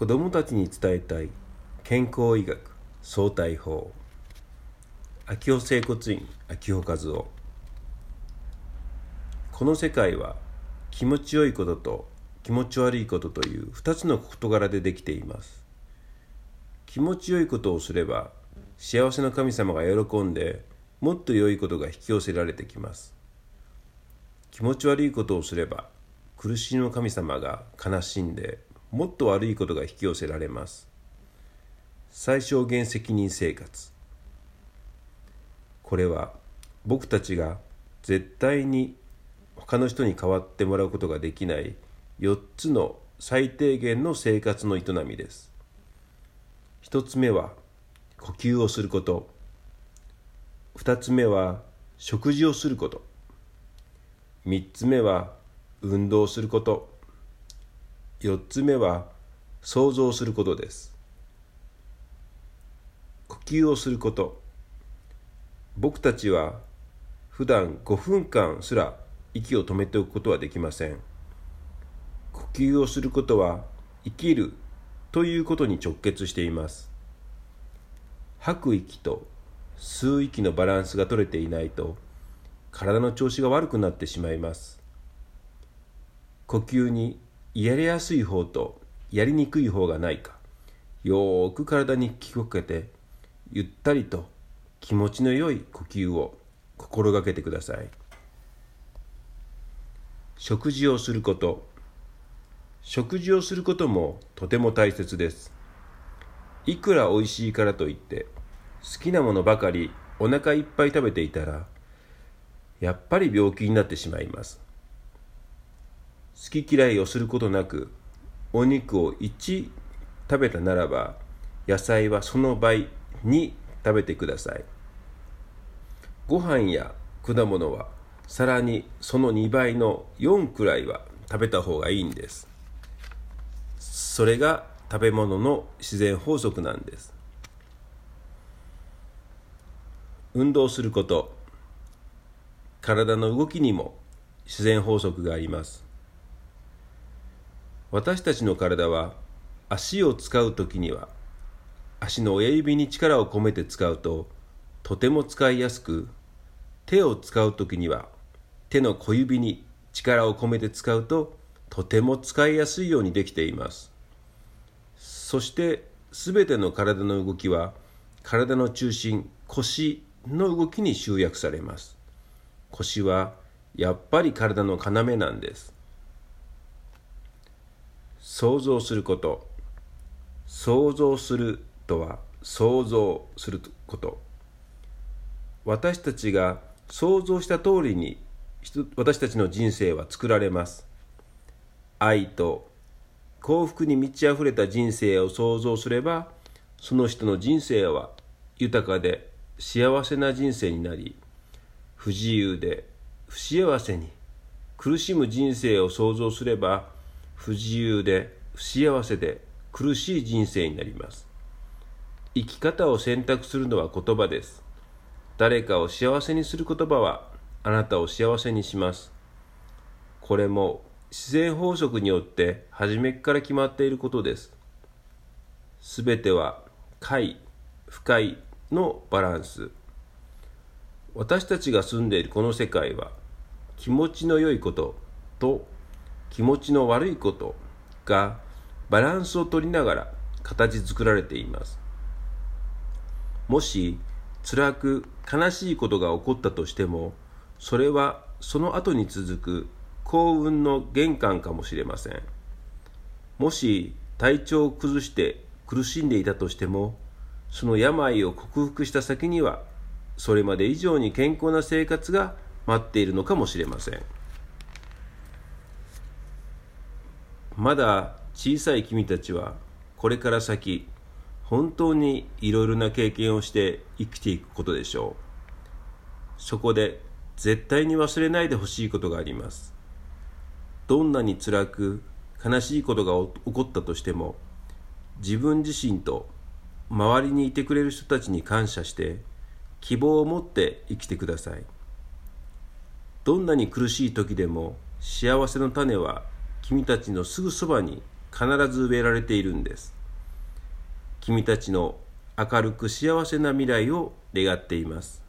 子どもたちに伝えたい健康医学相対法。秋尾整骨院秋尾和夫この世界は気持ちよいことと気持ち悪いことという2つの事柄でできています。気持ちよいことをすれば幸せの神様が喜んでもっと良いことが引き寄せられてきます。気持ち悪いことをすれば苦しみの神様が悲しんでもっと悪いことが引き寄せられます。最小限責任生活。これは僕たちが絶対に他の人に代わってもらうことができない4つの最低限の生活の営みです。1つ目は呼吸をすること。2つ目は食事をすること。3つ目は運動すること。4つ目は想像することです。呼吸をすること。僕たちは普段5分間すら息を止めておくことはできません。呼吸をすることは生きるということに直結しています。吐く息と吸う息のバランスが取れていないと体の調子が悪くなってしまいます。呼吸にやりやすい方とやりにくい方がないか。よーく体に聞きかけてゆったりと気持ちの良い呼吸を心がけてください。食事をすること。食事をすることもとても大切です。いくら美味しいからといって好きなものばかりお腹いっぱい食べていたらやっぱり病気になってしまいます。好き嫌いをすることなくお肉を1食べたならば野菜はその倍2食べてください。ご飯や果物はさらにその2倍の4くらいは食べた方がいいんです。それが食べ物の自然法則なんです。運動すること。体の動きにも自然法則があります。私たちの体は足を使う時には足の親指に力を込めて使うととても使いやすく手を使う時には手の小指に力を込めて使うととても使いやすいようにできています。そして全ての体の動きは体の中心腰の動きに集約されます。腰はやっぱり体の要なんです。想像すること。想像するとは想像すること。私たちが想像した通りに私たちの人生は作られます。愛と幸福に満ち溢れた人生を想像すればその人の人生は豊かで幸せな人生になり不自由で不幸せに苦しむ人生を想像すれば不自由で不幸せで苦しい人生になります。生き方を選択するのは言葉です。誰かを幸せにする言葉はあなたを幸せにします。これも自然法則によって初めから決まっていることです。すべては快不快のバランス。私たちが住んでいるこの世界は気持ちの良いことと気持ちの悪いことがバランスを取りながら形作られています。もし辛く悲しいことが起こったとしてもそれはその後に続く幸運の玄関かもしれません。もし体調を崩して苦しんでいたとしてもその病を克服した先にはそれまで以上に健康な生活が待っているのかもしれません。まだ小さい君たちはこれから先本当にいろいろな経験をして生きていくことでしょう。そこで絶対に忘れないでほしいことがあります。どんなに辛く悲しいことが起こったとしても自分自身と周りにいてくれる人たちに感謝して希望を持って生きてください。どんなに苦しい時でも幸せの種は君たちのすぐそばに必ず植えられているんです。君たちの明るく幸せな未来を願っています。